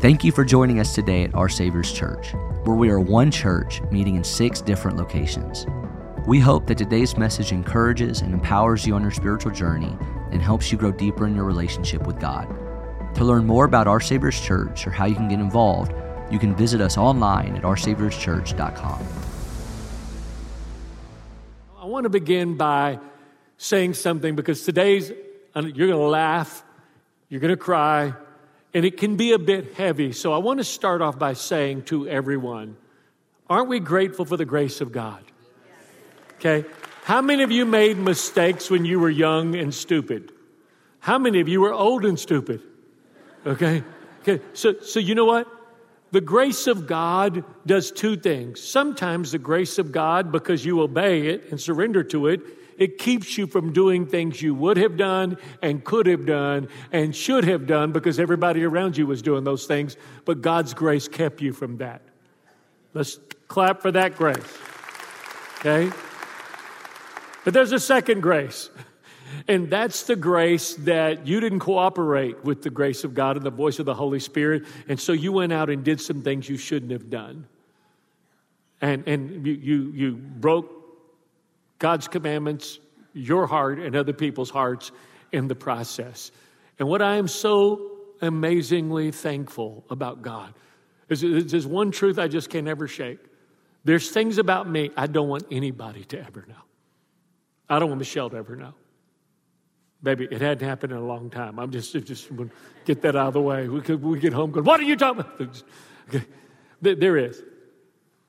Thank you for joining us today at Our Savior's Church, where we are one church meeting in six different locations. We hope that today's message encourages and empowers you on your spiritual journey and helps you grow deeper in your relationship with God. To learn more about Our Savior's Church or how you can get involved, you can visit us online at oursaviourschurch.com. I want to begin by saying something because today's, you're going to laugh, you're going to cry, and it can be a bit heavy. So I want to start off by saying to everyone, aren't we grateful for the grace of God? Okay. How many of you made mistakes when you were young and stupid? How many of you were old and stupid? Okay. Okay. So, so you know what? The grace of God does two things. Sometimes the grace of God, because you obey it and surrender to it, it keeps you from doing things you would have done and could have done and should have done because everybody around you was doing those things, but God's grace kept you from that. Let's clap for that grace. Okay? But there's a second grace. And that's the grace that you didn't cooperate with the grace of God and the voice of the Holy Spirit. And so you went out and did some things you shouldn't have done. And, and you, you, you broke God's commandments, your heart, and other people's hearts in the process. And what I am so amazingly thankful about God is there's one truth I just can never shake. There's things about me I don't want anybody to ever know. I don't want Michelle to ever know. Baby, it hadn't happened in a long time. I'm just just get that out of the way. We we get home going, what are you talking about? Okay. There is.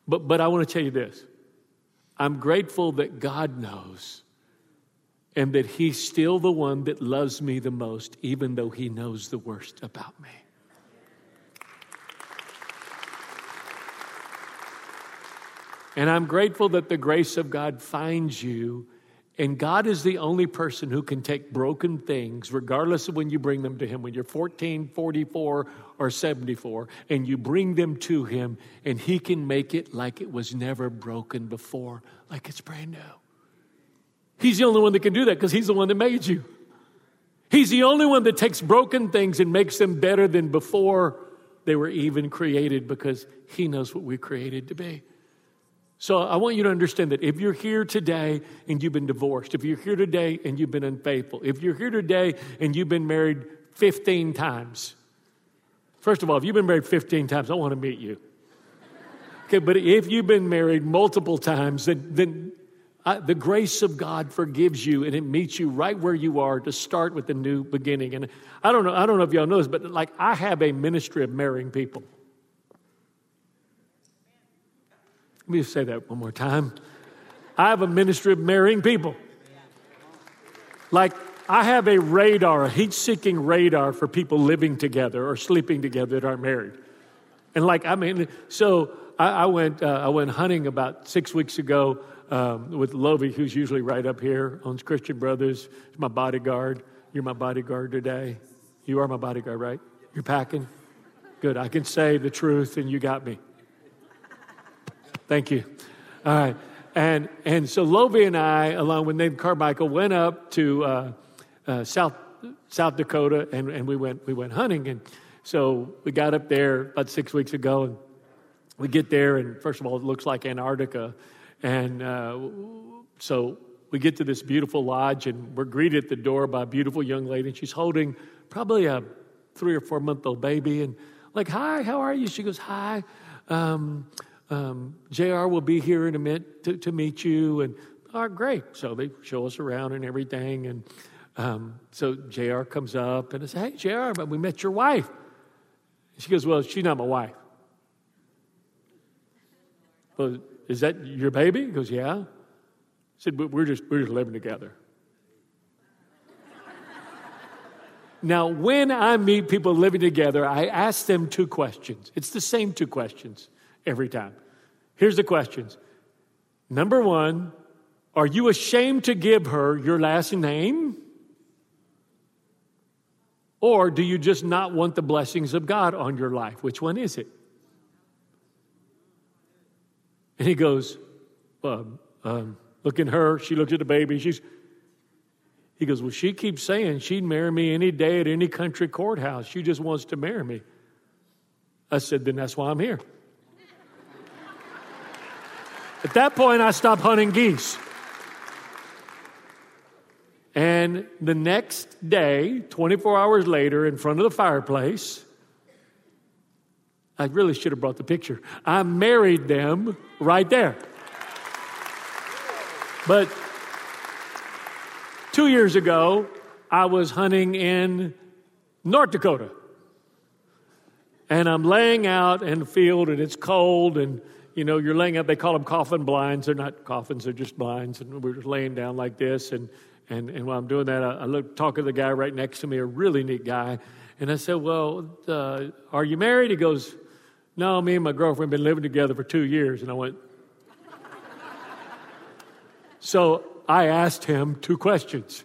But but I want to tell you this. I'm grateful that God knows and that He's still the one that loves me the most, even though He knows the worst about me. And I'm grateful that the grace of God finds you and God is the only person who can take broken things, regardless of when you bring them to Him, when you're 14, 44, or 74, and you bring them to Him, and He can make it like it was never broken before, like it's brand new. He's the only one that can do that because He's the one that made you. He's the only one that takes broken things and makes them better than before they were even created because He knows what we're created to be. So I want you to understand that if you're here today and you've been divorced, if you're here today and you've been unfaithful, if you're here today and you've been married 15 times, first of all, if you've been married 15 times, I want to meet you. Okay, but if you've been married multiple times, then, then I, the grace of God forgives you and it meets you right where you are to start with a new beginning. And I don't know, I don't know if y'all know this, but like I have a ministry of marrying people. Let me say that one more time. I have a ministry of marrying people. Like, I have a radar, a heat seeking radar for people living together or sleeping together that aren't married. And, like, I mean, so I, I went, uh, I went hunting about six weeks ago um, with Lovey, who's usually right up here, owns Christian Brothers. My bodyguard. You're my bodyguard today. You are my bodyguard, right? You're packing? Good. I can say the truth, and you got me. Thank you. All right. And, and so Lovey and I, along with Nathan Carmichael, went up to uh, uh, South, South Dakota and, and we, went, we went hunting. And so we got up there about six weeks ago and we get there and first of all, it looks like Antarctica. And uh, so we get to this beautiful lodge and we're greeted at the door by a beautiful young lady and she's holding probably a three or four month old baby and like, hi, how are you? She goes, hi. Um, um, JR will be here in a minute to, to meet you. And, oh, great. So they show us around and everything. And um, so JR comes up and I say, hey, JR, but we met your wife. She goes, well, she's not my wife. Well, is that your baby? He goes, yeah. I said, we're just, we're just living together. now, when I meet people living together, I ask them two questions. It's the same two questions every time. Here's the questions. Number one, are you ashamed to give her your last name? Or do you just not want the blessings of God on your life? Which one is it? And he goes, um, um, look at her. She looks at the baby. She's, he goes, Well, she keeps saying she'd marry me any day at any country courthouse. She just wants to marry me. I said, Then that's why I'm here. At that point, I stopped hunting geese. And the next day, 24 hours later, in front of the fireplace, I really should have brought the picture. I married them right there. But two years ago, I was hunting in North Dakota. And I'm laying out in the field and it's cold and you know, you're laying out, they call them coffin blinds. They're not coffins, they're just blinds. And we're just laying down like this. And, and, and while I'm doing that, I, I look, talk to the guy right next to me, a really neat guy. And I said, Well, uh, are you married? He goes, No, me and my girlfriend have been living together for two years. And I went, So I asked him two questions.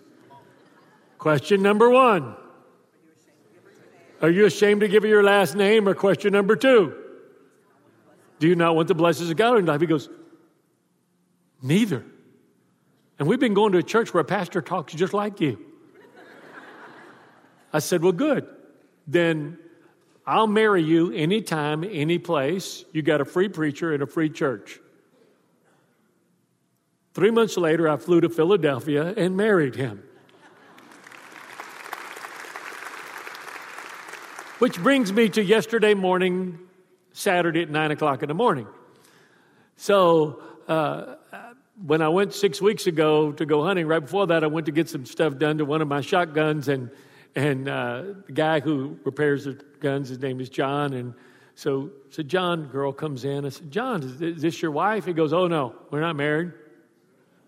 Question number one Are you ashamed to give her your last name? Or question number two Do you not want the blessings of God in life? He goes, Neither. And we've been going to a church where a pastor talks just like you. I said, Well, good. Then I'll marry you anytime, any place. You got a free preacher and a free church. Three months later, I flew to Philadelphia and married him. Which brings me to yesterday morning, Saturday at 9 o'clock in the morning. So, uh, when I went six weeks ago to go hunting, right before that, I went to get some stuff done to one of my shotguns, and and uh, the guy who repairs the guns, his name is John, and so so John girl comes in. I said, John, is, is this your wife? He goes, Oh no, we're not married.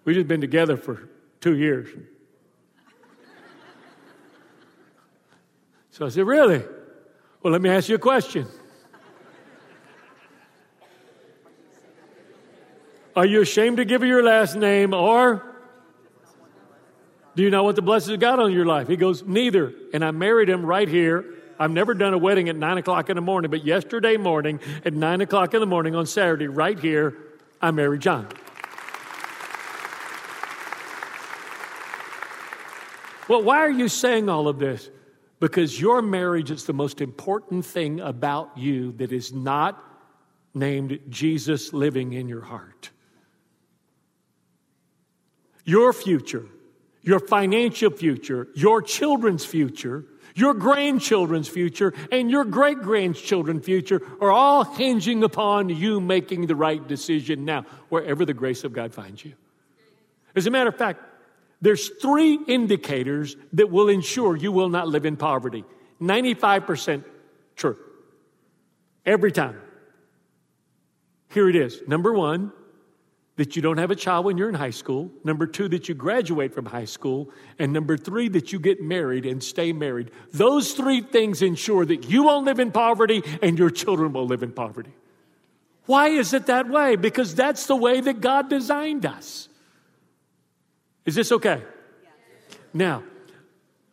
We've just been together for two years. So I said, Really? Well, let me ask you a question. Are you ashamed to give her your last name or do you know what the blessings of God on your life? He goes, Neither. And I married him right here. I've never done a wedding at nine o'clock in the morning, but yesterday morning at nine o'clock in the morning on Saturday, right here, I married John. Well, why are you saying all of this? Because your marriage is the most important thing about you that is not named Jesus living in your heart your future, your financial future, your children's future, your grandchildren's future, and your great grandchildren's future are all hinging upon you making the right decision now, wherever the grace of God finds you. As a matter of fact, there's three indicators that will ensure you will not live in poverty. 95% true. Every time. Here it is. Number one, that you don't have a child when you're in high school. Number two, that you graduate from high school. And number three, that you get married and stay married. Those three things ensure that you won't live in poverty and your children will live in poverty. Why is it that way? Because that's the way that God designed us. Is this okay? Yes. Now,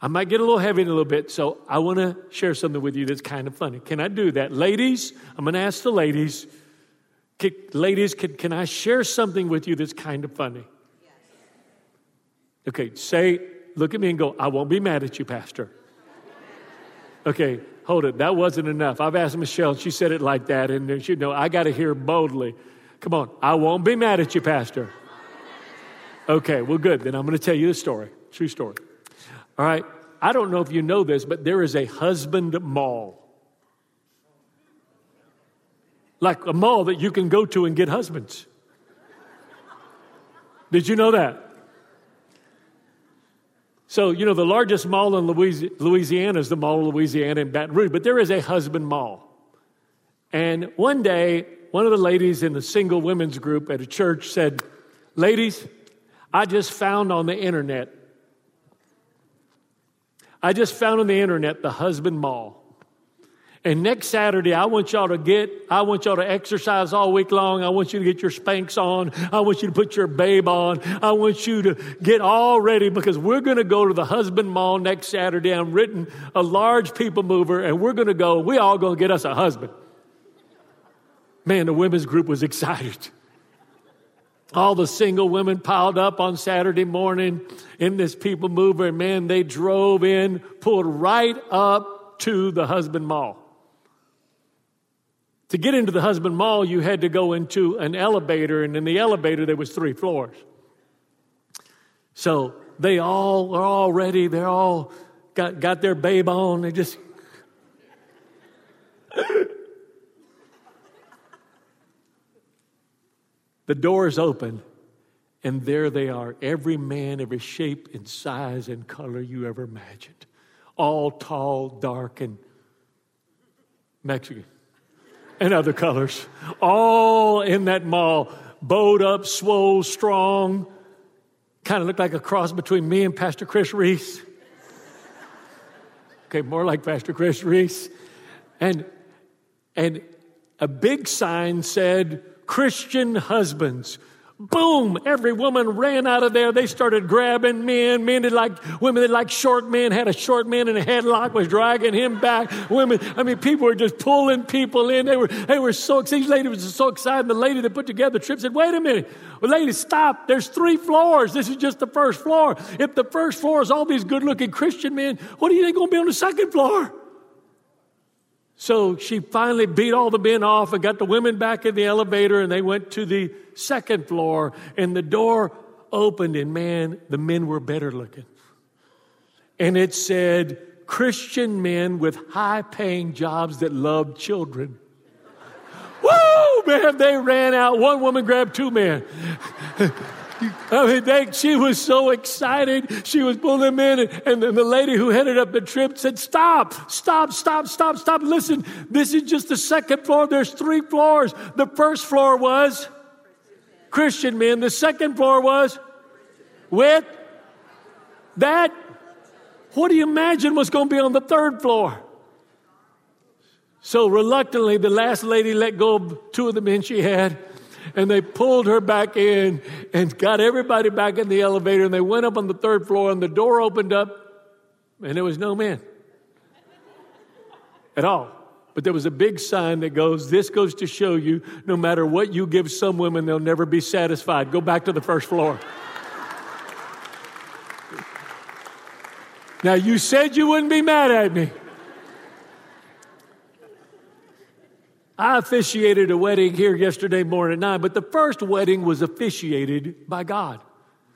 I might get a little heavy in a little bit, so I want to share something with you that's kind of funny. Can I do that? Ladies, I'm going to ask the ladies can, ladies, can, can I share something with you that's kind of funny? Okay, say, look at me and go, I won't be mad at you, Pastor. Okay, hold it. That wasn't enough. I've asked Michelle, she said it like that, and she know I got to hear boldly. Come on, I won't be mad at you, Pastor. Okay, well, good. Then I'm going to tell you the story. True story. All right. I don't know if you know this, but there is a husband mall like a mall that you can go to and get husbands. Did you know that? So, you know, the largest mall in Louisiana is the Mall of Louisiana in Baton Rouge, but there is a husband mall. And one day, one of the ladies in the single women's group at a church said, Ladies, I just found on the internet, I just found on the internet the husband mall. And next Saturday, I want y'all to get, I want y'all to exercise all week long. I want you to get your Spanx on. I want you to put your babe on. I want you to get all ready because we're going to go to the husband mall next Saturday. I'm written a large people mover and we're going to go, we all going to get us a husband. Man, the women's group was excited. All the single women piled up on Saturday morning in this people mover, and man, they drove in, pulled right up to the husband mall. To get into the husband mall, you had to go into an elevator, and in the elevator there was three floors. So they all are all ready. They're all got, got their babe on. They just. the doors open, and there they are, every man, every shape and size and color you ever imagined. All tall, dark, and Mexican and other colors. All in that mall, bowed up, swole, strong. Kind of looked like a cross between me and Pastor Chris Reese. Okay, more like Pastor Chris Reese. And, and a big sign said, Christian husbands Boom! Every woman ran out of there. They started grabbing men. Men that like women that like short men had a short man in a headlock was dragging him back. Women, I mean, people were just pulling people in. They were they were so excited. These ladies were so excited. The lady that put together the trip said, "Wait a minute, well, ladies, stop! There's three floors. This is just the first floor. If the first floor is all these good-looking Christian men, what do you going to be on the second floor?" So she finally beat all the men off and got the women back in the elevator, and they went to the second floor, and the door opened, and man, the men were better looking. And it said, Christian men with high paying jobs that love children. Woo, man, they ran out. One woman grabbed two men. I mean, they, she was so excited. She was pulling them in, and, and then the lady who headed up the trip said, Stop, stop, stop, stop, stop. Listen, this is just the second floor. There's three floors. The first floor was Christian men, the second floor was with that. What do you imagine was going to be on the third floor? So reluctantly, the last lady let go of two of the men she had and they pulled her back in and got everybody back in the elevator and they went up on the third floor and the door opened up and there was no man at all. But there was a big sign that goes, This goes to show you no matter what you give some women, they'll never be satisfied. Go back to the first floor. now, you said you wouldn't be mad at me. I officiated a wedding here yesterday morning at nine, but the first wedding was officiated by God.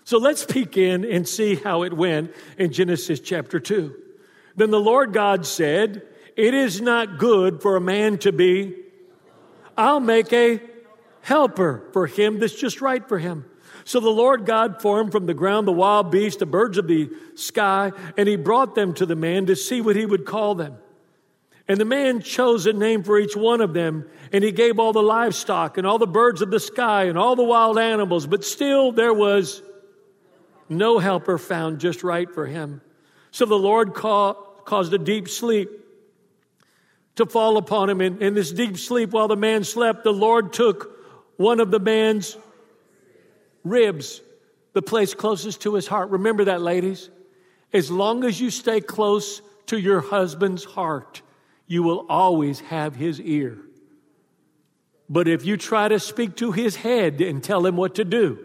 So let's peek in and see how it went in Genesis chapter 2. Then the Lord God said, It is not good for a man to be, I'll make a helper for him that's just right for him. So the Lord God formed from the ground the wild beasts, the birds of the sky, and he brought them to the man to see what he would call them. And the man chose a name for each one of them, and he gave all the livestock and all the birds of the sky and all the wild animals, but still there was no helper found just right for him. So the Lord caused a deep sleep to fall upon him. And in this deep sleep, while the man slept, the Lord took one of the man's ribs, the place closest to his heart. Remember that, ladies. As long as you stay close to your husband's heart, you will always have his ear. But if you try to speak to his head and tell him what to do,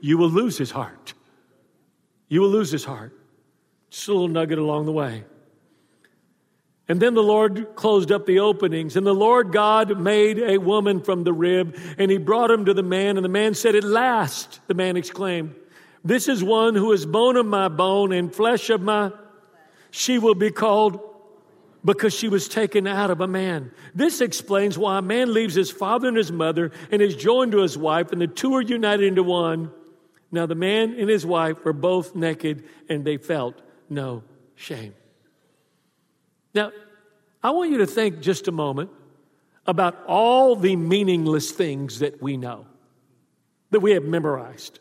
you will lose his heart. You will lose his heart. Just a little nugget along the way. And then the Lord closed up the openings, and the Lord God made a woman from the rib, and he brought him to the man, and the man said, At last, the man exclaimed, This is one who is bone of my bone and flesh of my. She will be called because she was taken out of a man. This explains why a man leaves his father and his mother and is joined to his wife, and the two are united into one. Now, the man and his wife were both naked, and they felt no shame. Now, I want you to think just a moment about all the meaningless things that we know, that we have memorized.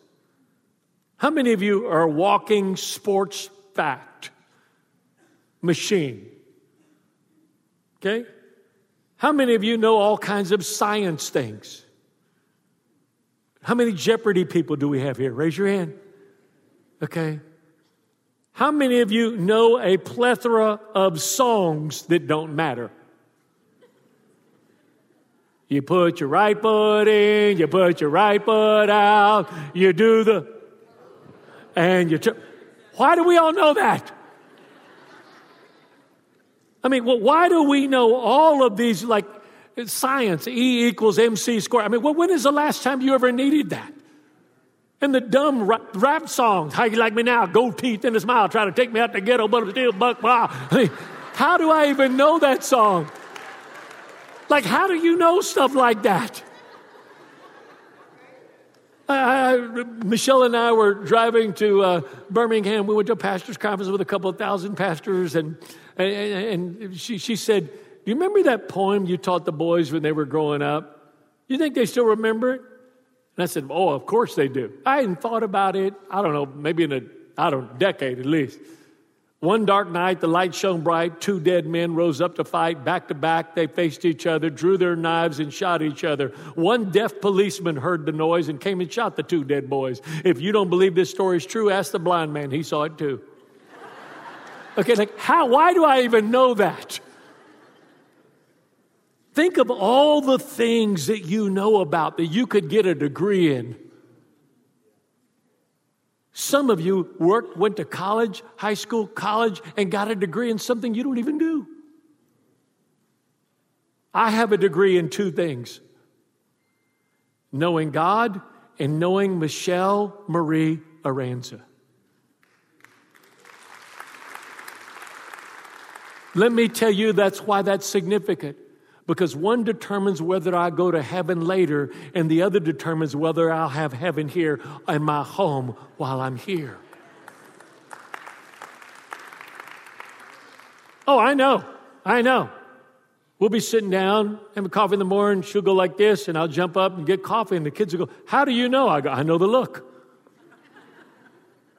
How many of you are walking sports fact machine? Okay? How many of you know all kinds of science things? How many Jeopardy people do we have here? Raise your hand. Okay. How many of you know a plethora of songs that don't matter? You put your right foot in, you put your right foot out, you do the, and you. Tr- Why do we all know that? I mean, well, why do we know all of these like science, E equals MC squared. I mean, well, when is the last time you ever needed that? And the dumb rap, rap songs, how you like me now, gold teeth in a smile, try to take me out the ghetto, but I'm still buck wow. I mean, how do I even know that song? Like, how do you know stuff like that? I, I, Michelle and I were driving to uh, Birmingham. We went to a pastor's conference with a couple of thousand pastors, and, and, and she, she said, Do you remember that poem you taught the boys when they were growing up? You think they still remember it? And I said, Oh, of course they do. I hadn't thought about it, I don't know, maybe in a, I don't decade at least. One dark night, the light shone bright. Two dead men rose up to fight. Back to back, they faced each other, drew their knives, and shot each other. One deaf policeman heard the noise and came and shot the two dead boys. If you don't believe this story is true, ask the blind man. He saw it too. Okay, like, how? Why do I even know that? Think of all the things that you know about that you could get a degree in. Some of you worked, went to college, high school, college, and got a degree in something you don't even do. I have a degree in two things knowing God and knowing Michelle Marie Aranza. Let me tell you that's why that's significant because one determines whether I go to heaven later, and the other determines whether I'll have heaven here in my home while I'm here. Oh, I know. I know. We'll be sitting down, having coffee in the morning. She'll go like this, and I'll jump up and get coffee, and the kids will go, How do you know? I go, I know the look.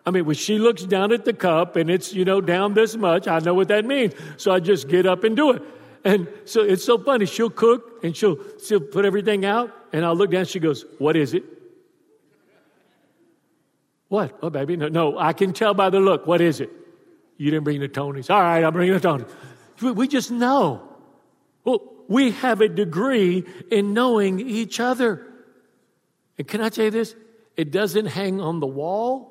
I mean, when she looks down at the cup and it's, you know, down this much, I know what that means. So I just get up and do it. And so it's so funny. She'll cook and she'll, she'll put everything out. And I'll look down. She goes, What is it? What? Oh, baby. No, no, I can tell by the look. What is it? You didn't bring the Tony's. All right, I'll bring the Tony's. We just know. Well, we have a degree in knowing each other. And can I tell you this? It doesn't hang on the wall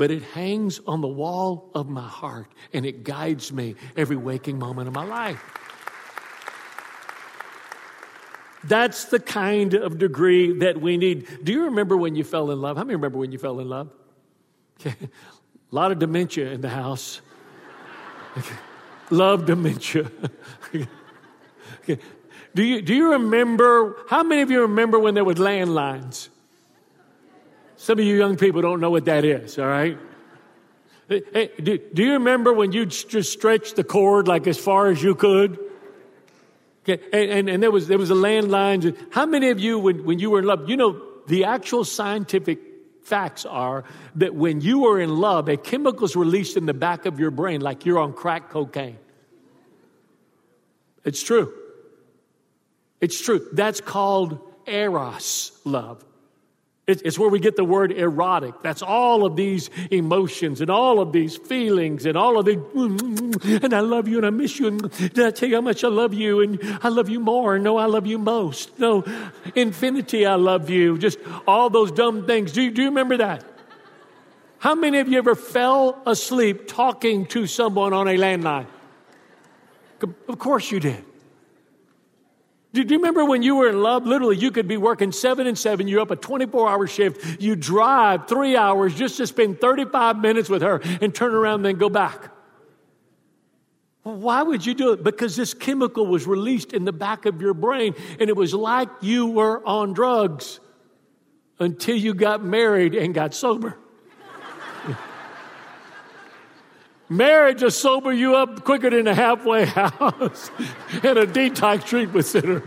but it hangs on the wall of my heart and it guides me every waking moment of my life. That's the kind of degree that we need. Do you remember when you fell in love? How many remember when you fell in love? Okay. A lot of dementia in the house. Okay. Love dementia. okay. Do you, do you remember? How many of you remember when there were landlines? Some of you young people don't know what that is, all right? Hey, do, do you remember when you just stretched the cord like as far as you could? Okay, and, and, and there was there was a landline. How many of you, when, when you were in love, you know the actual scientific facts are that when you are in love, a chemical is released in the back of your brain like you're on crack cocaine. It's true. It's true. That's called eros love. It's where we get the word erotic. That's all of these emotions and all of these feelings and all of the, and I love you and I miss you. And did I tell you how much I love you? And I love you more. No, I love you most. No, infinity, I love you. Just all those dumb things. Do you, do you remember that? How many of you ever fell asleep talking to someone on a landline? Of course you did. Do you remember when you were in love? Literally, you could be working seven and seven. You're up a 24 hour shift. You drive three hours just to spend 35 minutes with her and turn around and then go back. why would you do it? Because this chemical was released in the back of your brain and it was like you were on drugs until you got married and got sober. Marriage will sober you up quicker than a halfway house and a detox treatment center.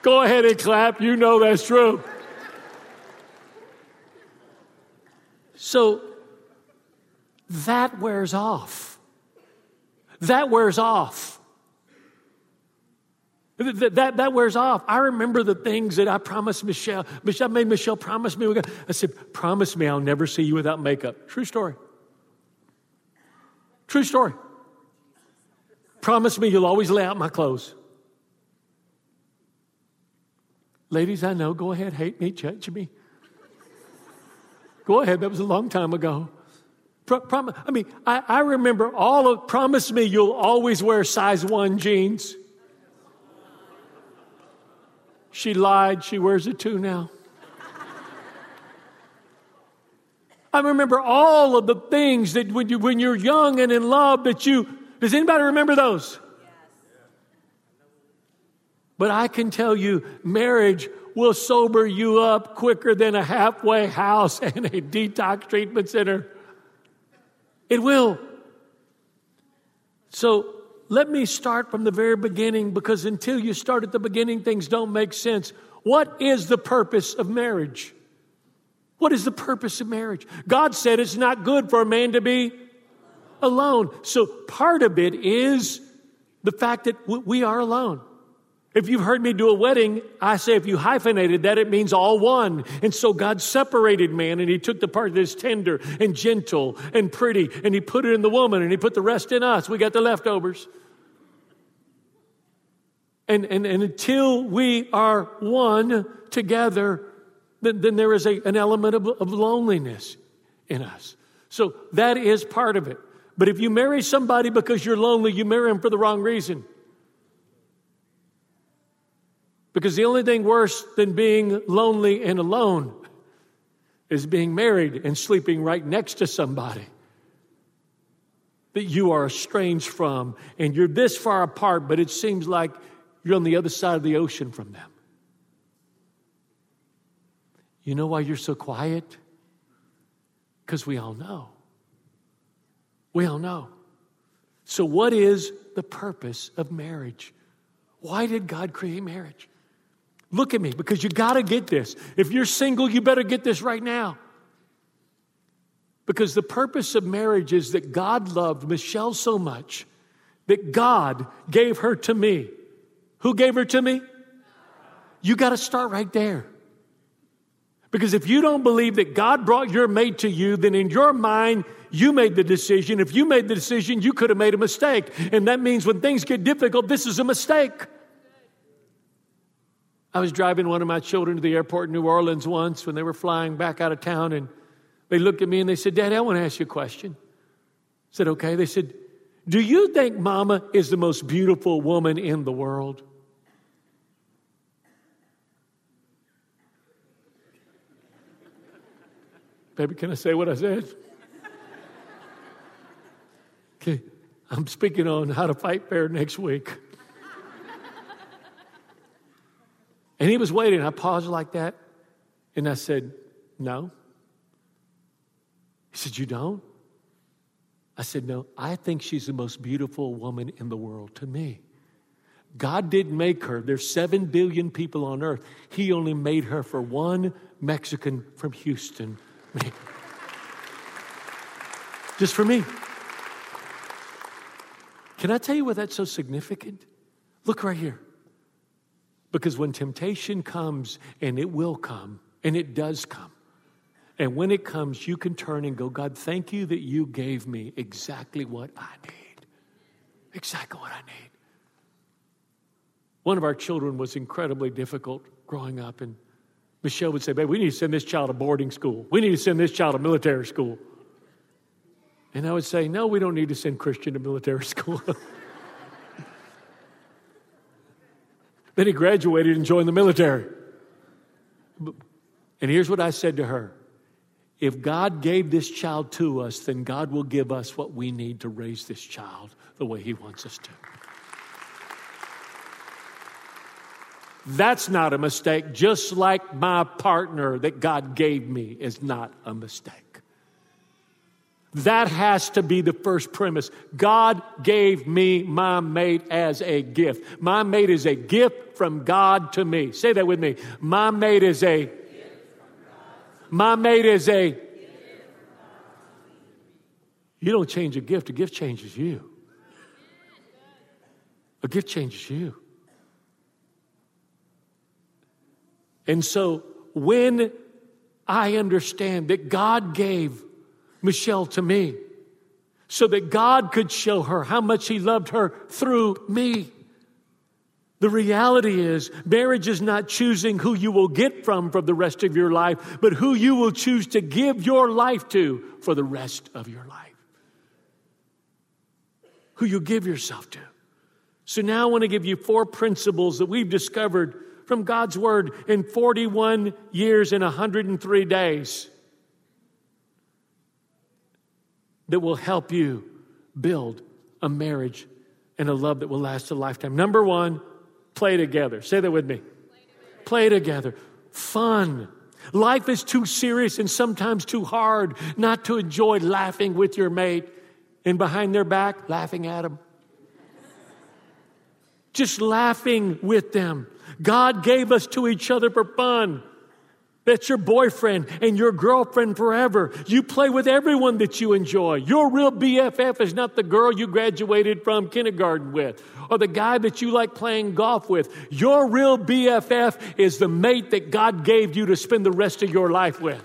Go ahead and clap. You know that's true. So that wears off. That wears off. That, that, that, wears off. I remember the things that I promised Michelle. Michelle made Michelle promise me. I said, Promise me I'll never see you without makeup. True story. True story. Promise me you'll always lay out my clothes. Ladies, I know, go ahead, hate me, judge me. Go ahead, that was a long time ago. Pro- prom- I mean, I, I remember all of, promise me you'll always wear size one jeans. She lied. She wears a two now. I remember all of the things that when, you, when you're young and in love that you, does anybody remember those? But I can tell you, marriage will sober you up quicker than a halfway house and a detox treatment center. It will. So let me start from the very beginning because until you start at the beginning, things don't make sense. What is the purpose of marriage? What is the purpose of marriage? God said it's not good for a man to be alone. So part of it is the fact that we are alone. If you've heard me do a wedding, I say if you hyphenated that, it means all one. And so God separated man and he took the part that is tender and gentle and pretty and he put it in the woman and he put the rest in us. We got the leftovers. And, and, and until we are one together, then, then there is a, an element of, of loneliness in us. So that is part of it. But if you marry somebody because you're lonely, you marry them for the wrong reason. Because the only thing worse than being lonely and alone is being married and sleeping right next to somebody that you are estranged from and you're this far apart, but it seems like you're on the other side of the ocean from them. You know why you're so quiet? Because we all know. We all know. So, what is the purpose of marriage? Why did God create marriage? Look at me because you got to get this. If you're single, you better get this right now. Because the purpose of marriage is that God loved Michelle so much that God gave her to me. Who gave her to me? You got to start right there. Because if you don't believe that God brought your mate to you, then in your mind, you made the decision. If you made the decision, you could have made a mistake. And that means when things get difficult, this is a mistake. I was driving one of my children to the airport in New Orleans once when they were flying back out of town, and they looked at me and they said, Daddy, I want to ask you a question. I said, Okay. They said, Do you think Mama is the most beautiful woman in the world? Baby, can I say what I said? Okay, I'm speaking on how to fight fair next week. And he was waiting. I paused like that. And I said, No. He said, You don't? I said, No, I think she's the most beautiful woman in the world to me. God didn't make her. There's seven billion people on earth. He only made her for one Mexican from Houston. Just for me. Can I tell you why that's so significant? Look right here. Because when temptation comes, and it will come, and it does come, and when it comes, you can turn and go, God, thank you that you gave me exactly what I need. Exactly what I need. One of our children was incredibly difficult growing up, and Michelle would say, Babe, we need to send this child to boarding school. We need to send this child to military school. And I would say, No, we don't need to send Christian to military school. Then he graduated and joined the military. And here's what I said to her If God gave this child to us, then God will give us what we need to raise this child the way he wants us to. That's not a mistake, just like my partner that God gave me is not a mistake. That has to be the first premise. God gave me my mate as a gift. My mate is a gift from God to me. Say that with me. My mate is a my mate is a You don't change a gift, a gift changes you. A gift changes you. And so when I understand that God gave Michelle to me so that God could show her how much He loved her through me. The reality is, marriage is not choosing who you will get from for the rest of your life, but who you will choose to give your life to for the rest of your life. Who you give yourself to. So now I want to give you four principles that we've discovered from God's Word in 41 years and 103 days that will help you build a marriage and a love that will last a lifetime. Number one, Play together. Say that with me. Play together. Fun. Life is too serious and sometimes too hard not to enjoy laughing with your mate and behind their back, laughing at them. Just laughing with them. God gave us to each other for fun. That's your boyfriend and your girlfriend forever. You play with everyone that you enjoy. Your real BFF is not the girl you graduated from kindergarten with or the guy that you like playing golf with. Your real BFF is the mate that God gave you to spend the rest of your life with.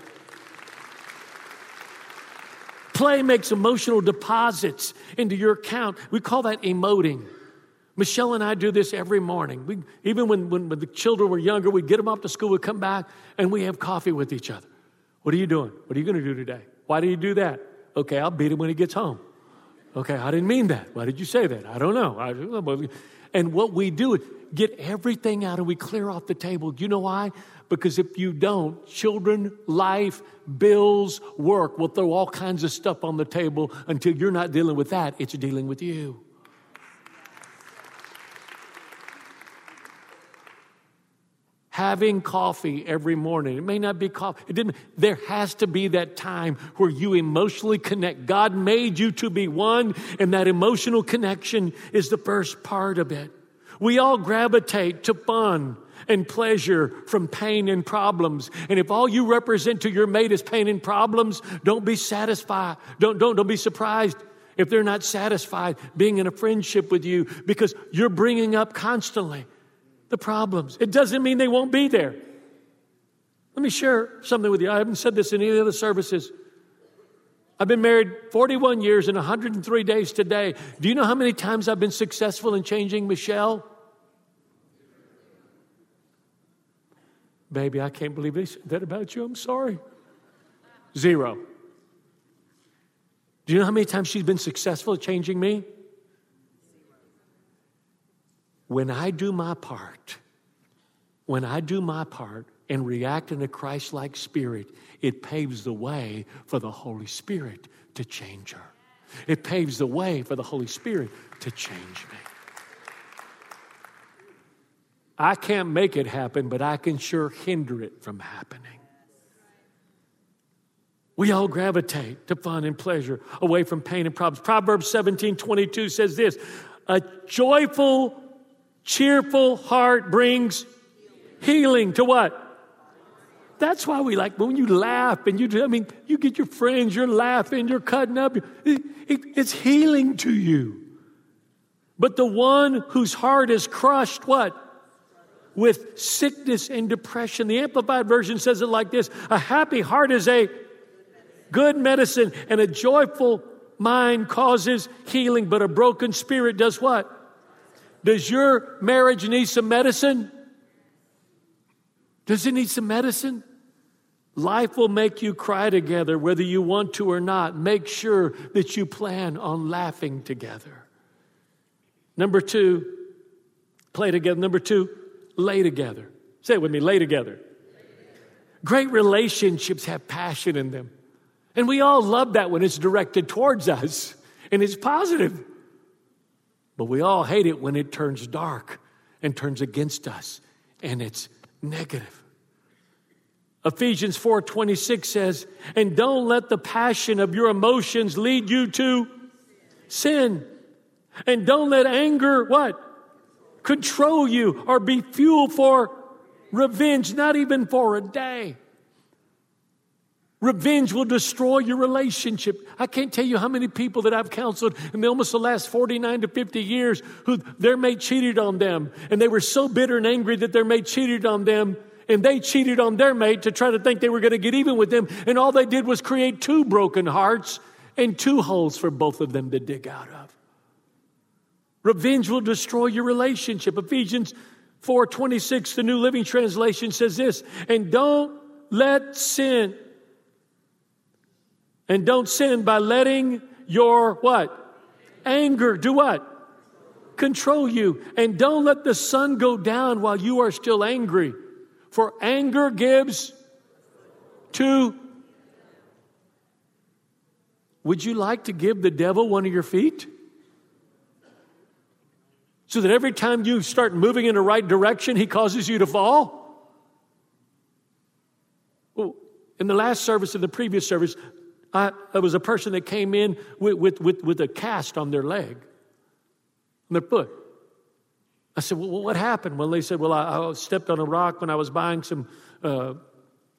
Play makes emotional deposits into your account. We call that emoting. Michelle and I do this every morning. We, even when, when, when the children were younger, we'd get them off to school, we'd come back, and we have coffee with each other. What are you doing? What are you going to do today? Why do you do that? Okay, I'll beat him when he gets home. Okay, I didn't mean that. Why did you say that? I don't know. And what we do is get everything out and we clear off the table. Do you know why? Because if you don't, children, life, bills, work will throw all kinds of stuff on the table until you're not dealing with that, it's dealing with you. Having coffee every morning. It may not be coffee. It didn't, there has to be that time where you emotionally connect. God made you to be one, and that emotional connection is the first part of it. We all gravitate to fun and pleasure from pain and problems. And if all you represent to your mate is pain and problems, don't be satisfied. Don't, don't, don't be surprised if they're not satisfied being in a friendship with you because you're bringing up constantly the problems. It doesn't mean they won't be there. Let me share something with you. I haven't said this in any of the services. I've been married 41 years and 103 days today. Do you know how many times I've been successful in changing Michelle? Baby, I can't believe they said that about you. I'm sorry. Zero. Do you know how many times she's been successful at changing me? When I do my part, when I do my part and react in a Christ like spirit, it paves the way for the Holy Spirit to change her. It paves the way for the Holy Spirit to change me. I can't make it happen, but I can sure hinder it from happening. We all gravitate to fun and pleasure away from pain and problems. Proverbs 17 22 says this A joyful cheerful heart brings healing to what? That's why we like when you laugh and you I mean, you get your friends, you're laughing, you're cutting up. It, it, it's healing to you. But the one whose heart is crushed, what? With sickness and depression. The Amplified Version says it like this A happy heart is a good medicine, and a joyful mind causes healing, but a broken spirit does what? Does your marriage need some medicine? Does it need some medicine? Life will make you cry together whether you want to or not. Make sure that you plan on laughing together. Number two, play together. Number two, lay together. Say it with me lay together. Great relationships have passion in them. And we all love that when it's directed towards us and it's positive. But we all hate it when it turns dark and turns against us and it's negative. Ephesians 4:26 says, "And don't let the passion of your emotions lead you to sin. And don't let anger what? Control you or be fuel for revenge, not even for a day." Revenge will destroy your relationship. I can't tell you how many people that I've counseled in almost the last 49 to 50 years who their mate cheated on them and they were so bitter and angry that their mate cheated on them and they cheated on their mate to try to think they were going to get even with them and all they did was create two broken hearts and two holes for both of them to dig out of. Revenge will destroy your relationship. Ephesians 4:26 the New Living Translation says this, and don't let sin and don't sin by letting your what? Anger do what? Control you. And don't let the sun go down while you are still angry. For anger gives to. Would you like to give the devil one of your feet? So that every time you start moving in the right direction, he causes you to fall? In the last service, in the previous service, I, there was a person that came in with, with, with, with a cast on their leg, on their foot. I said, Well, what happened? Well, they said, Well, I, I stepped on a rock when I was buying some uh,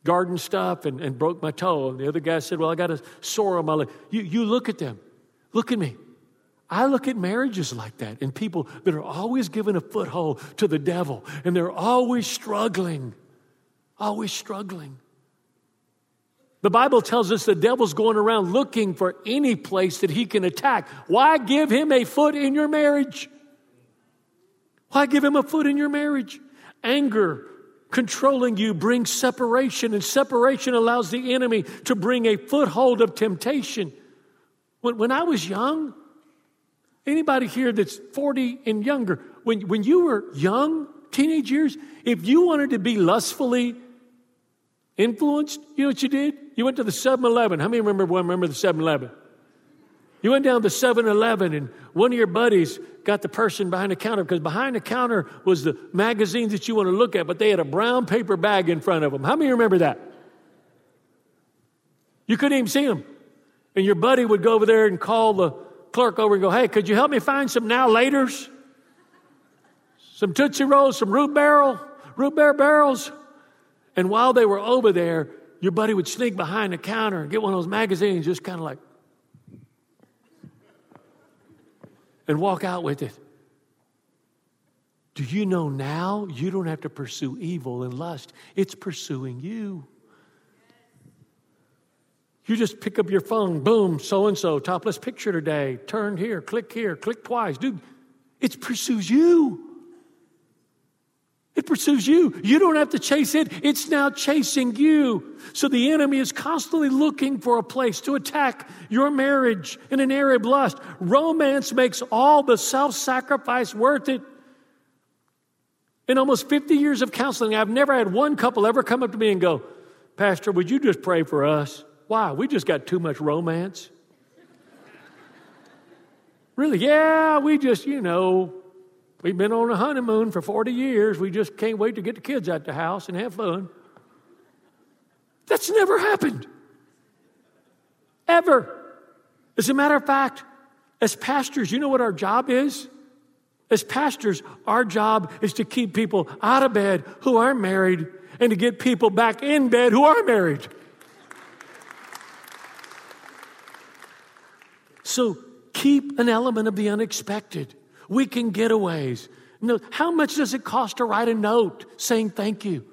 garden stuff and, and broke my toe. And the other guy said, Well, I got a sore on my leg. You, you look at them. Look at me. I look at marriages like that and people that are always given a foothold to the devil and they're always struggling, always struggling. The Bible tells us the devil's going around looking for any place that he can attack. Why give him a foot in your marriage? Why give him a foot in your marriage? Anger, controlling you, brings separation, and separation allows the enemy to bring a foothold of temptation. When, when I was young, anybody here that's 40 and younger, when, when you were young, teenage years, if you wanted to be lustfully influenced, you know what you did? You went to the 7 Eleven. How many remember, remember the 7 Eleven? You went down to 7 Eleven and one of your buddies got the person behind the counter because behind the counter was the magazines that you want to look at, but they had a brown paper bag in front of them. How many remember that? You couldn't even see them. And your buddy would go over there and call the clerk over and go, Hey, could you help me find some now laters? Some Tootsie Rolls, some root barrel, root beer barrels. And while they were over there, your buddy would sneak behind the counter and get one of those magazines, just kind of like, and walk out with it. Do you know now you don't have to pursue evil and lust? It's pursuing you. You just pick up your phone, boom, so and so, topless picture today, turn here, click here, click twice. Dude, it pursues you. It pursues you. You don't have to chase it, it's now chasing you. So the enemy is constantly looking for a place to attack your marriage in an area of lust. Romance makes all the self sacrifice worth it. In almost 50 years of counseling, I've never had one couple ever come up to me and go, Pastor, would you just pray for us? Why? We just got too much romance. really? Yeah, we just, you know, We've been on a honeymoon for 40 years. We just can't wait to get the kids out the house and have fun. That's never happened. Ever. As a matter of fact, as pastors, you know what our job is? As pastors, our job is to keep people out of bed who aren't married and to get people back in bed who are married. So keep an element of the unexpected weekend getaways. No, how much does it cost to write a note saying thank you?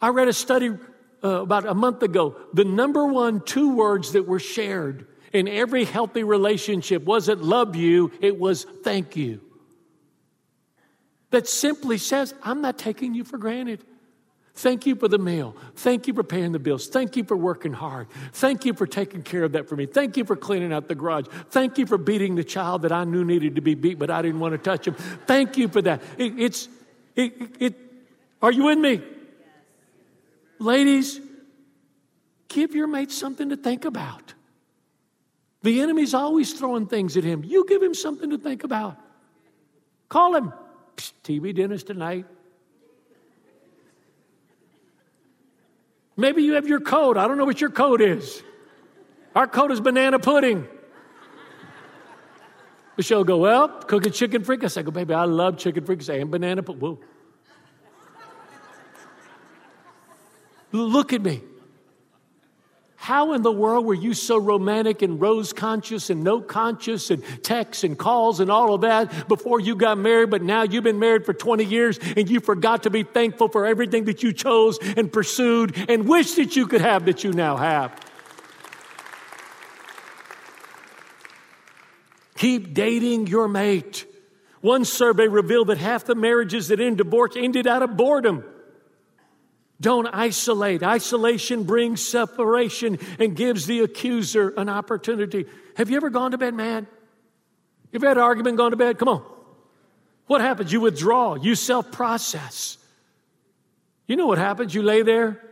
I read a study uh, about a month ago. The number one two words that were shared in every healthy relationship wasn't love you, it was thank you. That simply says, I'm not taking you for granted. Thank you for the meal. Thank you for paying the bills. Thank you for working hard. Thank you for taking care of that for me. Thank you for cleaning out the garage. Thank you for beating the child that I knew needed to be beat, but I didn't want to touch him. Thank you for that. It, it's, it, it, are you with me? Ladies, give your mate something to think about. The enemy's always throwing things at him. You give him something to think about. Call him. TV dinners tonight. Maybe you have your code. I don't know what your code is. Our code is banana pudding. Michelle go, well, cooking chicken fricassee. I go, baby, I love chicken fricassee and banana pudding. Whoa. Look at me. How in the world were you so romantic and rose conscious and no conscious and texts and calls and all of that before you got married, but now you've been married for 20 years and you forgot to be thankful for everything that you chose and pursued and wished that you could have that you now have? Keep dating your mate. One survey revealed that half the marriages that end divorce ended out of boredom. Don't isolate. Isolation brings separation and gives the accuser an opportunity. Have you ever gone to bed mad? You've had an argument, gone to bed? Come on. What happens? You withdraw, you self process. You know what happens? You lay there.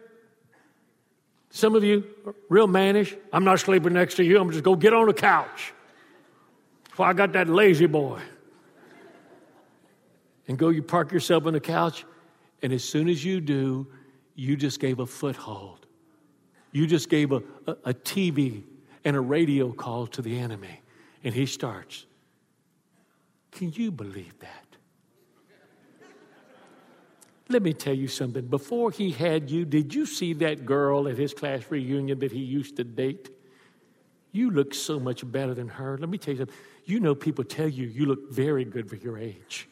Some of you real mannish. I'm not sleeping next to you. I'm just go get on the couch. Well, I got that lazy boy. And go, you park yourself on the couch, and as soon as you do, you just gave a foothold. You just gave a, a, a TV and a radio call to the enemy. And he starts. Can you believe that? Let me tell you something. Before he had you, did you see that girl at his class reunion that he used to date? You look so much better than her. Let me tell you something. You know, people tell you you look very good for your age.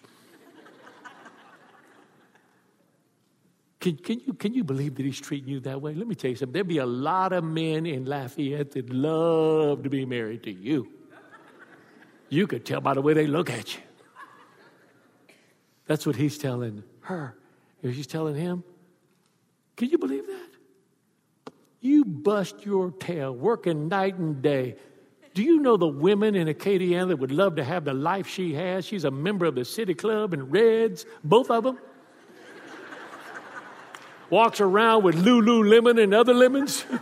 Can, can, you, can you believe that he's treating you that way? Let me tell you something. There'd be a lot of men in Lafayette that love to be married to you. You could tell by the way they look at you. That's what he's telling her. She's telling him, can you believe that? You bust your tail working night and day. Do you know the women in Acadiana that would love to have the life she has? She's a member of the City Club and Reds, both of them. Walks around with Lululemon and other lemons.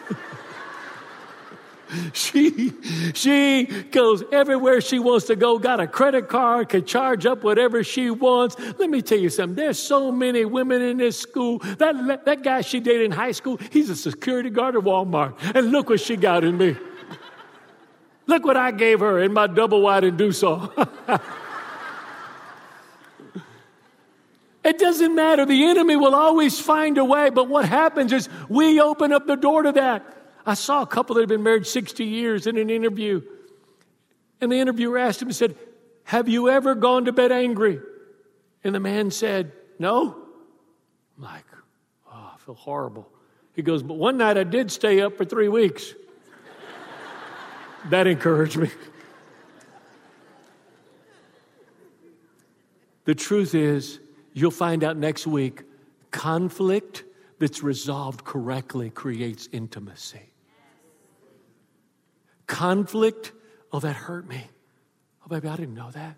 she she goes everywhere she wants to go got a credit card can charge up whatever she wants. Let me tell you something there's so many women in this school. That that guy she dated in high school he's a security guard at walmart. And look what she got in me. Look what i gave her in my double wide and do so It doesn't matter. The enemy will always find a way. But what happens is we open up the door to that. I saw a couple that had been married 60 years in an interview. And the interviewer asked him, he said, Have you ever gone to bed angry? And the man said, No. I'm like, Oh, I feel horrible. He goes, But one night I did stay up for three weeks. that encouraged me. The truth is, you'll find out next week conflict that's resolved correctly creates intimacy. Conflict, oh, that hurt me. Oh, baby, I didn't know that.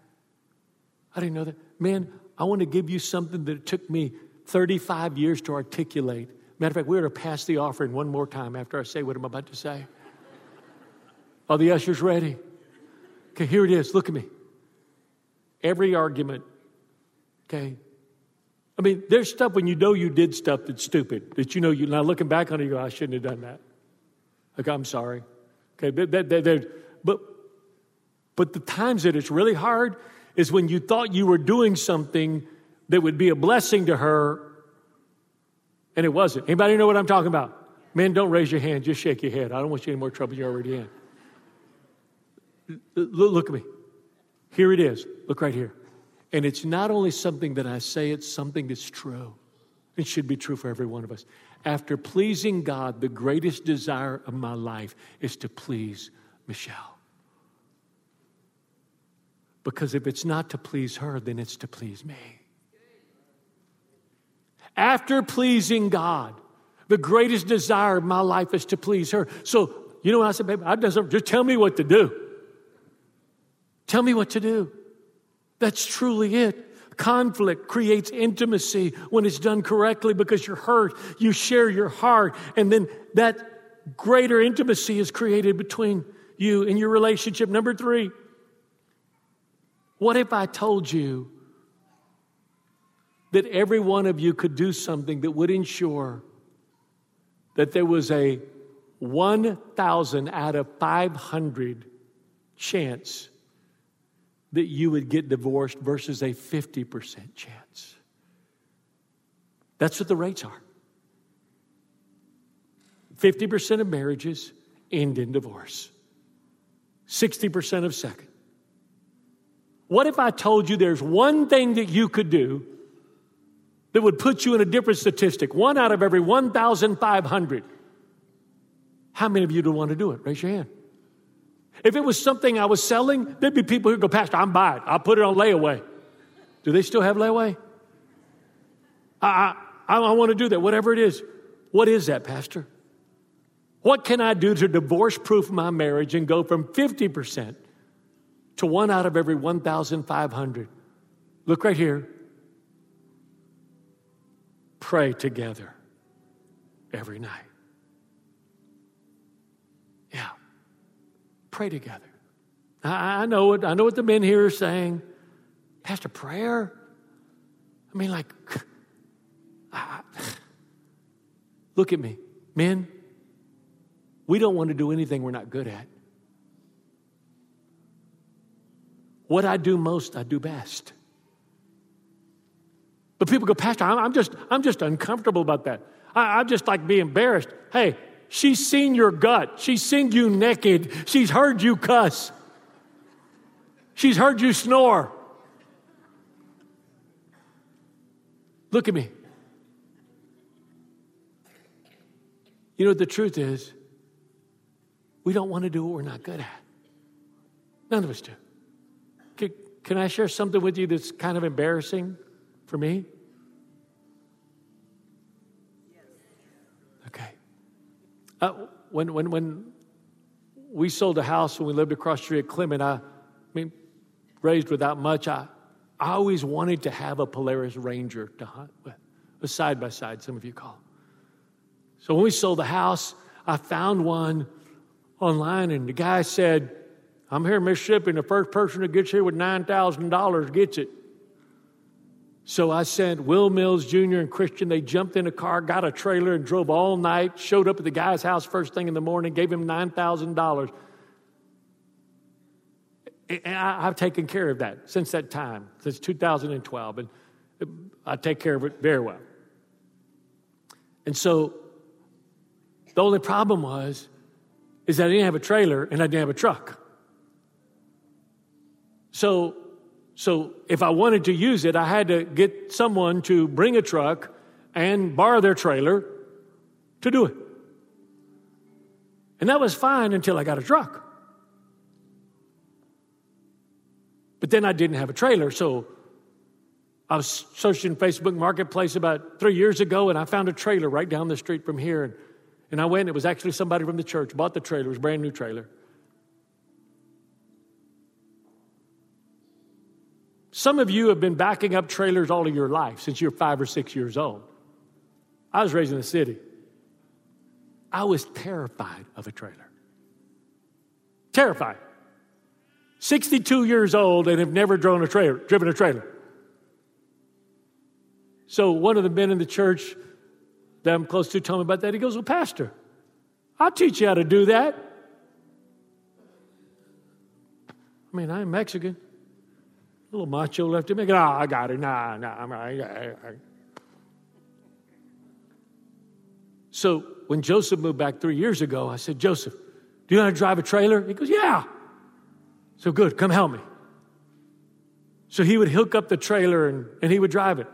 I didn't know that. Man, I want to give you something that it took me 35 years to articulate. Matter of fact, we're going to pass the offering one more time after I say what I'm about to say. Are the ushers ready? Okay, here it is. Look at me. Every argument, okay? I mean, there's stuff when you know you did stuff that's stupid, that you know you now looking back on it, you go, I shouldn't have done that. Like, I'm sorry. Okay, that, but, but the times that it's really hard is when you thought you were doing something that would be a blessing to her and it wasn't. Anybody know what I'm talking about? Men, don't raise your hand, just shake your head. I don't want you any more trouble you're already in. Look at me. Here it is. Look right here. And it's not only something that I say, it's something that's true. It should be true for every one of us. After pleasing God, the greatest desire of my life is to please Michelle. Because if it's not to please her, then it's to please me. After pleasing God, the greatest desire of my life is to please her. So, you know what I said, baby? I doesn't just tell me what to do. Tell me what to do. That's truly it. Conflict creates intimacy when it's done correctly because you're hurt, you share your heart, and then that greater intimacy is created between you and your relationship. Number three, what if I told you that every one of you could do something that would ensure that there was a 1,000 out of 500 chance that you would get divorced versus a 50% chance. That's what the rates are. 50% of marriages end in divorce, 60% of second. What if I told you there's one thing that you could do that would put you in a different statistic? One out of every 1,500. How many of you would want to do it? Raise your hand. If it was something I was selling, there'd be people who'd go, Pastor, I'm buying. I'll put it on layaway. Do they still have layaway? I, I, I want to do that, whatever it is. What is that, Pastor? What can I do to divorce proof my marriage and go from 50% to one out of every 1,500? Look right here. Pray together every night. Pray together. I, know what I know what the men here are saying. Pastor, prayer? I mean, like, I, look at me. Men, we don't want to do anything we're not good at. What I do most, I do best. But people go, Pastor, I'm, just, I'm just uncomfortable about that. I, I just like be embarrassed. Hey, she's seen your gut. She's seen you naked. She's heard you cuss. She's heard you snore. Look at me. You know what the truth is? We don't want to do what we're not good at. None of us do. Can, can I share something with you that's kind of embarrassing for me? Uh, when, when, when we sold a house when we lived across the street at Clement, I, I mean, raised without much, I, I always wanted to have a Polaris Ranger to hunt with, a side by side, some of you call. So when we sold the house, I found one online, and the guy said, I'm here in Mississippi, and the first person that gets here with $9,000 gets it. So I sent Will Mills Jr. and Christian. They jumped in a car, got a trailer, and drove all night, showed up at the guy's house first thing in the morning, gave him $9,000. And I've taken care of that since that time, since 2012, and uh, I take care of it very well. And so the only problem was is that I didn't have a trailer and I didn't have a truck. So, so if I wanted to use it, I had to get someone to bring a truck and borrow their trailer to do it. And that was fine until I got a truck. But then I didn't have a trailer, so I was searching Facebook Marketplace about three years ago, and I found a trailer right down the street from here. And, and I went, it was actually somebody from the church, bought the trailer, it was a brand new trailer. Some of you have been backing up trailers all of your life since you're five or six years old. I was raised in the city. I was terrified of a trailer. Terrified. 62 years old and have never driven a trailer, driven a trailer. So one of the men in the church that I'm close to told me about that. He goes, Well, Pastor, I'll teach you how to do that. I mean, I'm Mexican. A little macho left in me. Oh, I got it. Nah, nah, I'm right. So when Joseph moved back three years ago, I said, Joseph, do you know how to drive a trailer? He goes, Yeah. So good, come help me. So he would hook up the trailer and, and he would drive it.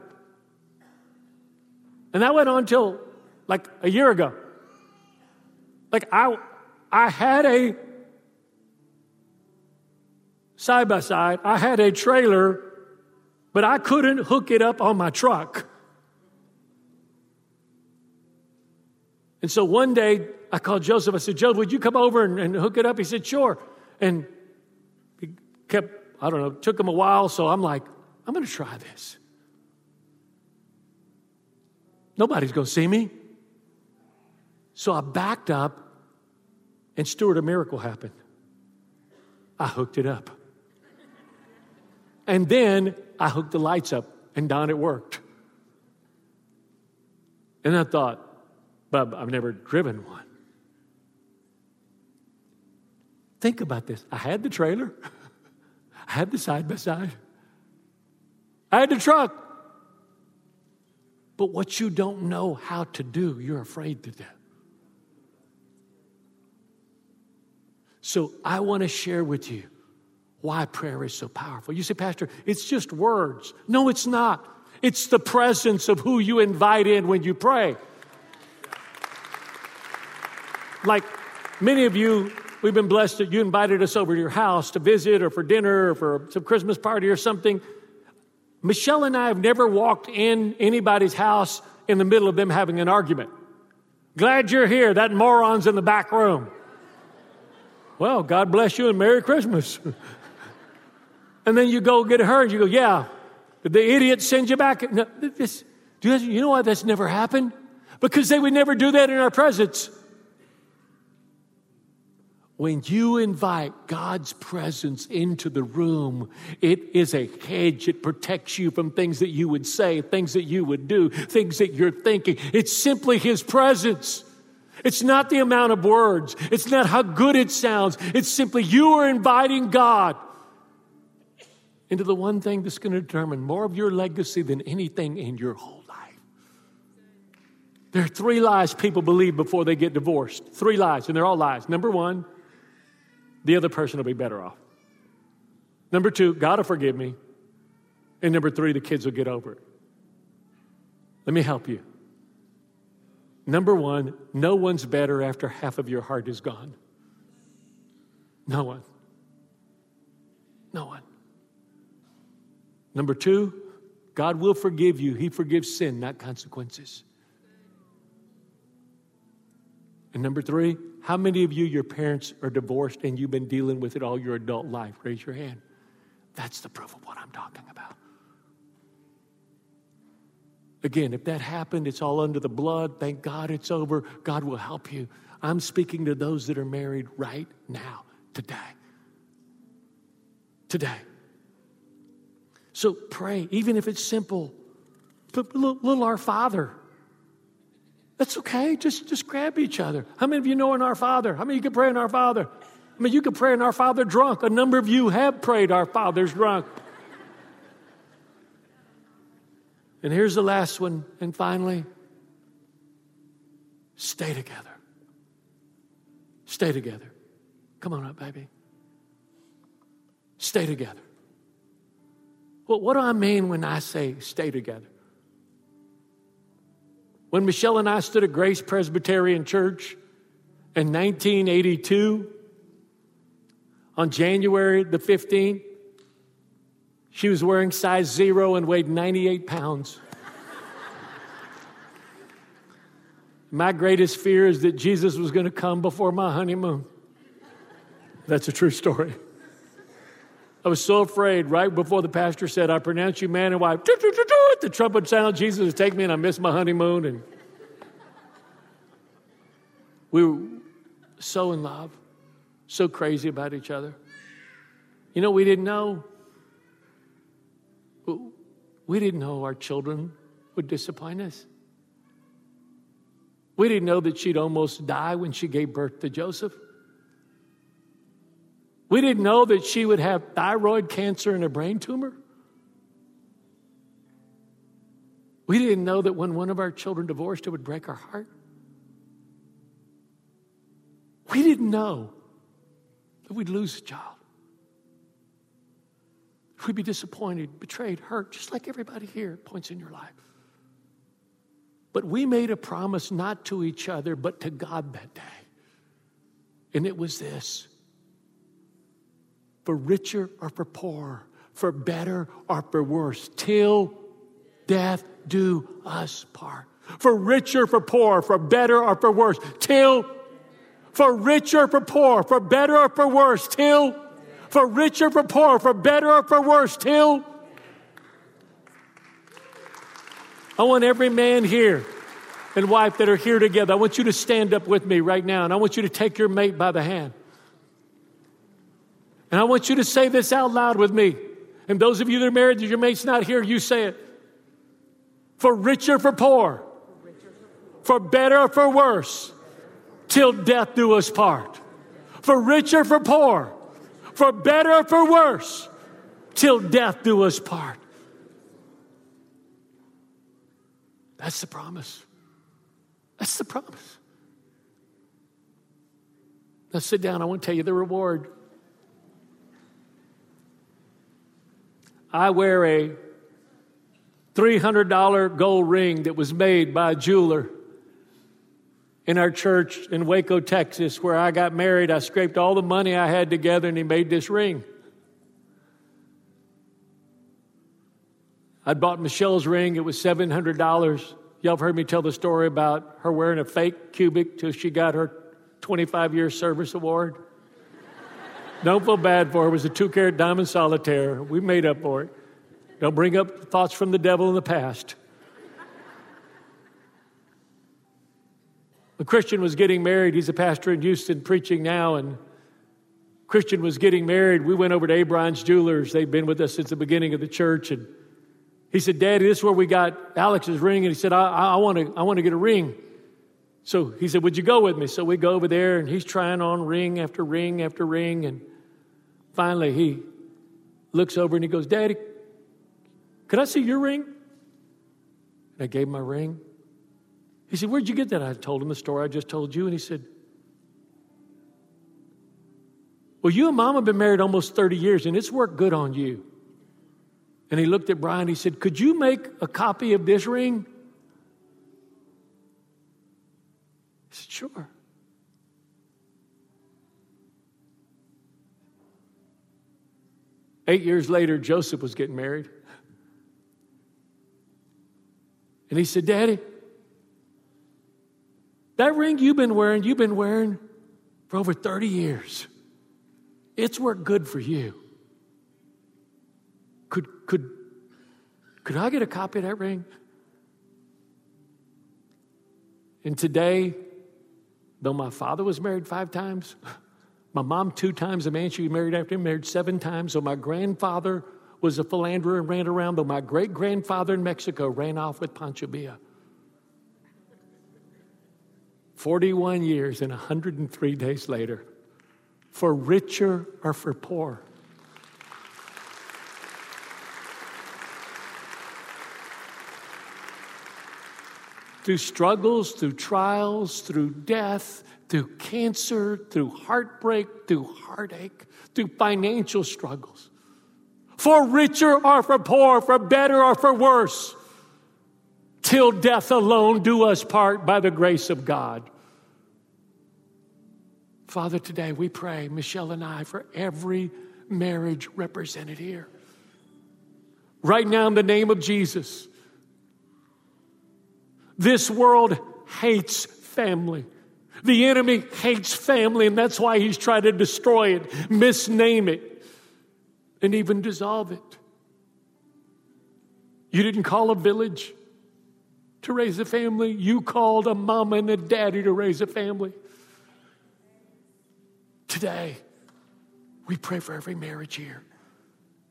And that went on till like a year ago. Like I I had a side by side, I had a trailer, but I couldn't hook it up on my truck. And so one day I called Joseph. I said, Joseph, would you come over and, and hook it up? He said, sure. And he kept, I don't know, took him a while, so I'm like, I'm going to try this. Nobody's going to see me. So I backed up, and Stuart, a miracle happened. I hooked it up. And then I hooked the lights up, and Don, it worked. And I thought, Bub, I've never driven one. Think about this. I had the trailer. I had the side by side. I had the truck. But what you don't know how to do, you're afraid to do. So I want to share with you why prayer is so powerful. You say, Pastor, it's just words. No, it's not. It's the presence of who you invite in when you pray. Like many of you we've been blessed that you invited us over to your house to visit or for dinner or for some Christmas party or something. Michelle and I have never walked in anybody's house in the middle of them having an argument. Glad you're here. That moron's in the back room. Well, God bless you and Merry Christmas. and then you go get her and you go, Yeah, did the idiot send you back? No, this, you know why that's never happened? Because they would never do that in our presence. When you invite God's presence into the room, it is a hedge. It protects you from things that you would say, things that you would do, things that you're thinking. It's simply His presence. It's not the amount of words. It's not how good it sounds. It's simply you are inviting God into the one thing that's going to determine more of your legacy than anything in your whole life. There are three lies people believe before they get divorced. Three lies, and they're all lies. Number one, the other person will be better off. Number two, God will forgive me. And number three, the kids will get over it. Let me help you. Number one, no one's better after half of your heart is gone. No one. No one. Number two, God will forgive you. He forgives sin, not consequences. And number three, how many of you, your parents are divorced and you've been dealing with it all your adult life? Raise your hand. That's the proof of what I'm talking about. Again, if that happened, it's all under the blood. Thank God it's over. God will help you. I'm speaking to those that are married right now, today. Today. So pray, even if it's simple. Put little, little Our Father. That's okay. Just, just grab each other. How many of you know in Our Father? How many of you can pray in Our Father? I mean, you can pray in Our Father drunk. A number of you have prayed Our Father's drunk. and here's the last one. And finally, stay together. Stay together. Come on up, baby. Stay together. Well, what do I mean when I say stay together? When Michelle and I stood at Grace Presbyterian Church in 1982, on January the 15th, she was wearing size zero and weighed 98 pounds. my greatest fear is that Jesus was going to come before my honeymoon. That's a true story. I was so afraid right before the pastor said, I pronounce you man and wife. The trumpet sound, Jesus would take me and I missed my honeymoon. And we were so in love, so crazy about each other. You know, we didn't know. We didn't know our children would disappoint us. We didn't know that she'd almost die when she gave birth to Joseph. We didn't know that she would have thyroid cancer and a brain tumor. We didn't know that when one of our children divorced, it would break our heart. We didn't know that we'd lose a child. We'd be disappointed, betrayed, hurt, just like everybody here points in your life. But we made a promise not to each other, but to God that day. And it was this for richer or for poorer, for better or for worse, till death do us part. For richer, for poor, for better or for worse, till for richer, for poor, for better or for worse, till for richer, for poor, for better or for worse, till I want every man here and wife that are here together. I want you to stand up with me right now, and I want you to take your mate by the hand. And I want you to say this out loud with me. And those of you that are married, your mate's not here, you say it. For richer, for poor, for better, for worse, till death do us part. For richer, for poor, for better, for worse, till death do us part. That's the promise. That's the promise. Now sit down. I want to tell you the reward. I wear a $300 gold ring that was made by a jeweler in our church in Waco, Texas, where I got married. I scraped all the money I had together and he made this ring. I'd bought Michelle's ring, it was $700. Y'all have heard me tell the story about her wearing a fake cubic till she got her 25 year service award. Don't feel bad for her. It was a two carat diamond solitaire. We made up for it. Don't bring up thoughts from the devil in the past. A Christian was getting married. He's a pastor in Houston preaching now. And Christian was getting married. We went over to Abrons Jewelers. They've been with us since the beginning of the church. And he said, Daddy, this is where we got Alex's ring. And he said, I, I, want to I want to get a ring. So he said, Would you go with me? So we go over there and he's trying on ring after ring after ring. And finally he looks over and he goes, Daddy, could I see your ring? And I gave him my ring. He said, Where'd you get that? I told him the story I just told you. And he said, Well, you and mom have been married almost 30 years and it's worked good on you. And he looked at Brian. He said, Could you make a copy of this ring? He said, Sure. Eight years later, Joseph was getting married. And he said, Daddy, that ring you've been wearing, you've been wearing for over 30 years. It's worked good for you. Could, could, could I get a copy of that ring? And today, though my father was married five times, my mom two times, the man she married after him married seven times, so my grandfather was a philanderer and ran around, though my great grandfather in Mexico ran off with Pancho Villa. 41 years and 103 days later, for richer or for poor. Through struggles, through trials, through death, through cancer, through heartbreak, through heartache, through financial struggles. For richer or for poor, for better or for worse, till death alone do us part by the grace of God. Father, today we pray, Michelle and I, for every marriage represented here. Right now, in the name of Jesus, this world hates family. The enemy hates family, and that's why he's trying to destroy it, misname it, and even dissolve it. You didn't call a village to raise a family, you called a mama and a daddy to raise a family. Today, we pray for every marriage here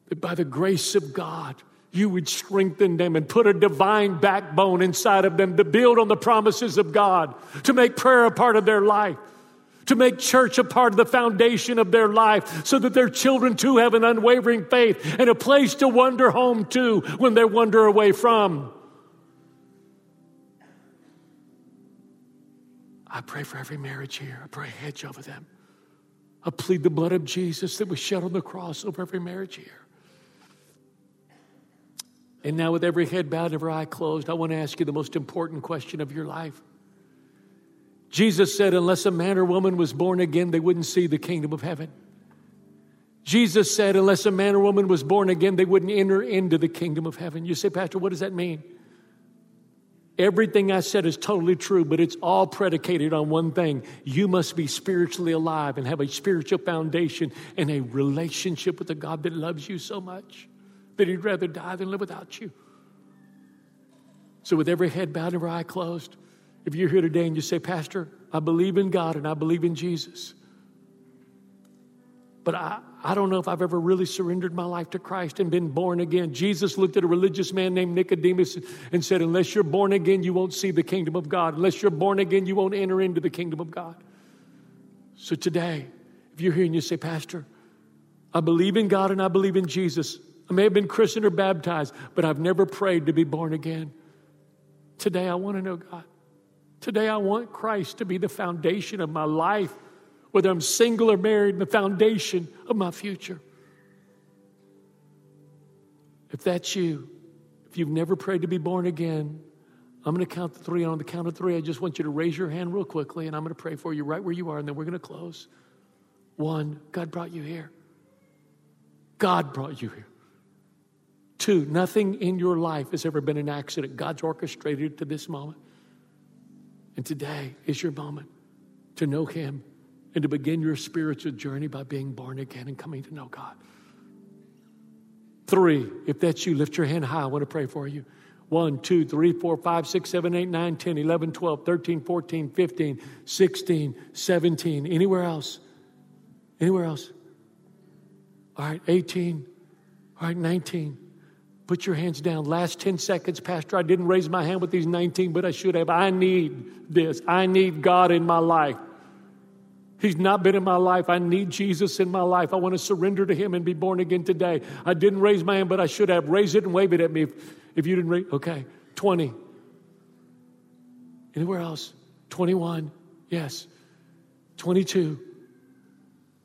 that by the grace of God, you would strengthen them and put a divine backbone inside of them to build on the promises of God, to make prayer a part of their life, to make church a part of the foundation of their life, so that their children too have an unwavering faith and a place to wander home to when they wander away from. I pray for every marriage here. I pray a hedge over them. I plead the blood of Jesus that was shed on the cross over every marriage here. And now, with every head bowed, every eye closed, I want to ask you the most important question of your life. Jesus said, unless a man or woman was born again, they wouldn't see the kingdom of heaven. Jesus said, unless a man or woman was born again, they wouldn't enter into the kingdom of heaven. You say, Pastor, what does that mean? Everything I said is totally true, but it's all predicated on one thing. You must be spiritually alive and have a spiritual foundation and a relationship with the God that loves you so much that he'd rather die than live without you. So, with every head bowed and every eye closed, if you're here today and you say, Pastor, I believe in God and I believe in Jesus, but I, I don't know if I've ever really surrendered my life to Christ and been born again. Jesus looked at a religious man named Nicodemus and said, Unless you're born again, you won't see the kingdom of God. Unless you're born again, you won't enter into the kingdom of God. So today, if you're here and you say, Pastor, I believe in God and I believe in Jesus. I may have been christened or baptized, but I've never prayed to be born again. Today, I want to know God. Today, I want Christ to be the foundation of my life whether I'm single or married, the foundation of my future. If that's you, if you've never prayed to be born again, I'm going to count the three. And on the count of three, I just want you to raise your hand real quickly, and I'm going to pray for you right where you are, and then we're going to close. One, God brought you here. God brought you here. Two, nothing in your life has ever been an accident. God's orchestrated to this moment. And today is your moment to know Him and to begin your spiritual journey by being born again and coming to know God. Three, if that's you, lift your hand high. I want to pray for you. 1, 2, 3, 4, 5, 6, 7, 8, 9, 10, 11, 12, 13, 14, 15, 16, 17. Anywhere else? Anywhere else? All right, 18. All right, 19. Put your hands down. Last 10 seconds, Pastor. I didn't raise my hand with these 19, but I should have. I need this. I need God in my life. He's not been in my life. I need Jesus in my life. I want to surrender to Him and be born again today. I didn't raise my hand, but I should have. Raise it and wave it at me if, if you didn't raise. Okay, 20. Anywhere else? 21. Yes. 22.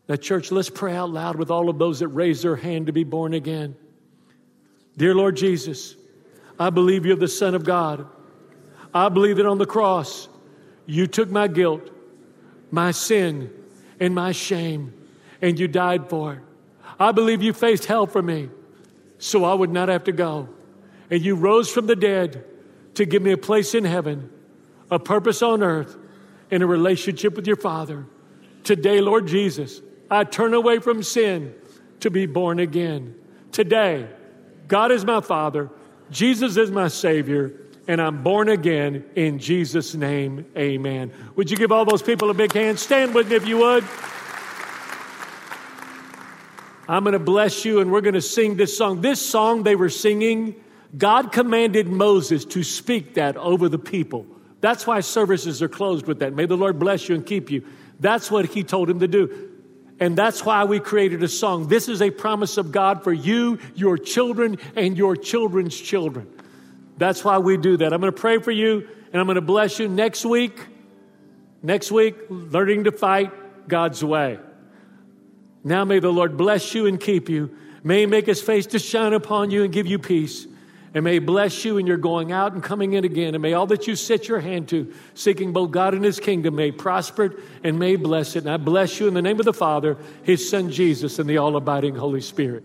That church, let's pray out loud with all of those that raise their hand to be born again. Dear Lord Jesus, I believe you're the Son of God. I believe that on the cross, you took my guilt my sin and my shame, and you died for it. I believe you faced hell for me so I would not have to go. And you rose from the dead to give me a place in heaven, a purpose on earth, and a relationship with your Father. Today, Lord Jesus, I turn away from sin to be born again. Today, God is my Father, Jesus is my Savior and I'm born again in Jesus' name. Amen. Would you give all those people a big hand? Stand with me if you would. I'm going to bless you and we're going to sing this song. This song they were singing, God commanded Moses to speak that over the people. That's why services are closed with that. May the Lord bless you and keep you. That's what he told him to do. And that's why we created a song. This is a promise of God for you, your children, and your children's children. That's why we do that. I'm going to pray for you and I'm going to bless you next week. Next week, learning to fight God's way. Now may the Lord bless you and keep you. May he make his face to shine upon you and give you peace. And may bless you in you're going out and coming in again. And may all that you set your hand to, seeking both God and his kingdom, may prosper and may bless it. And I bless you in the name of the Father, his son Jesus, and the all abiding Holy Spirit.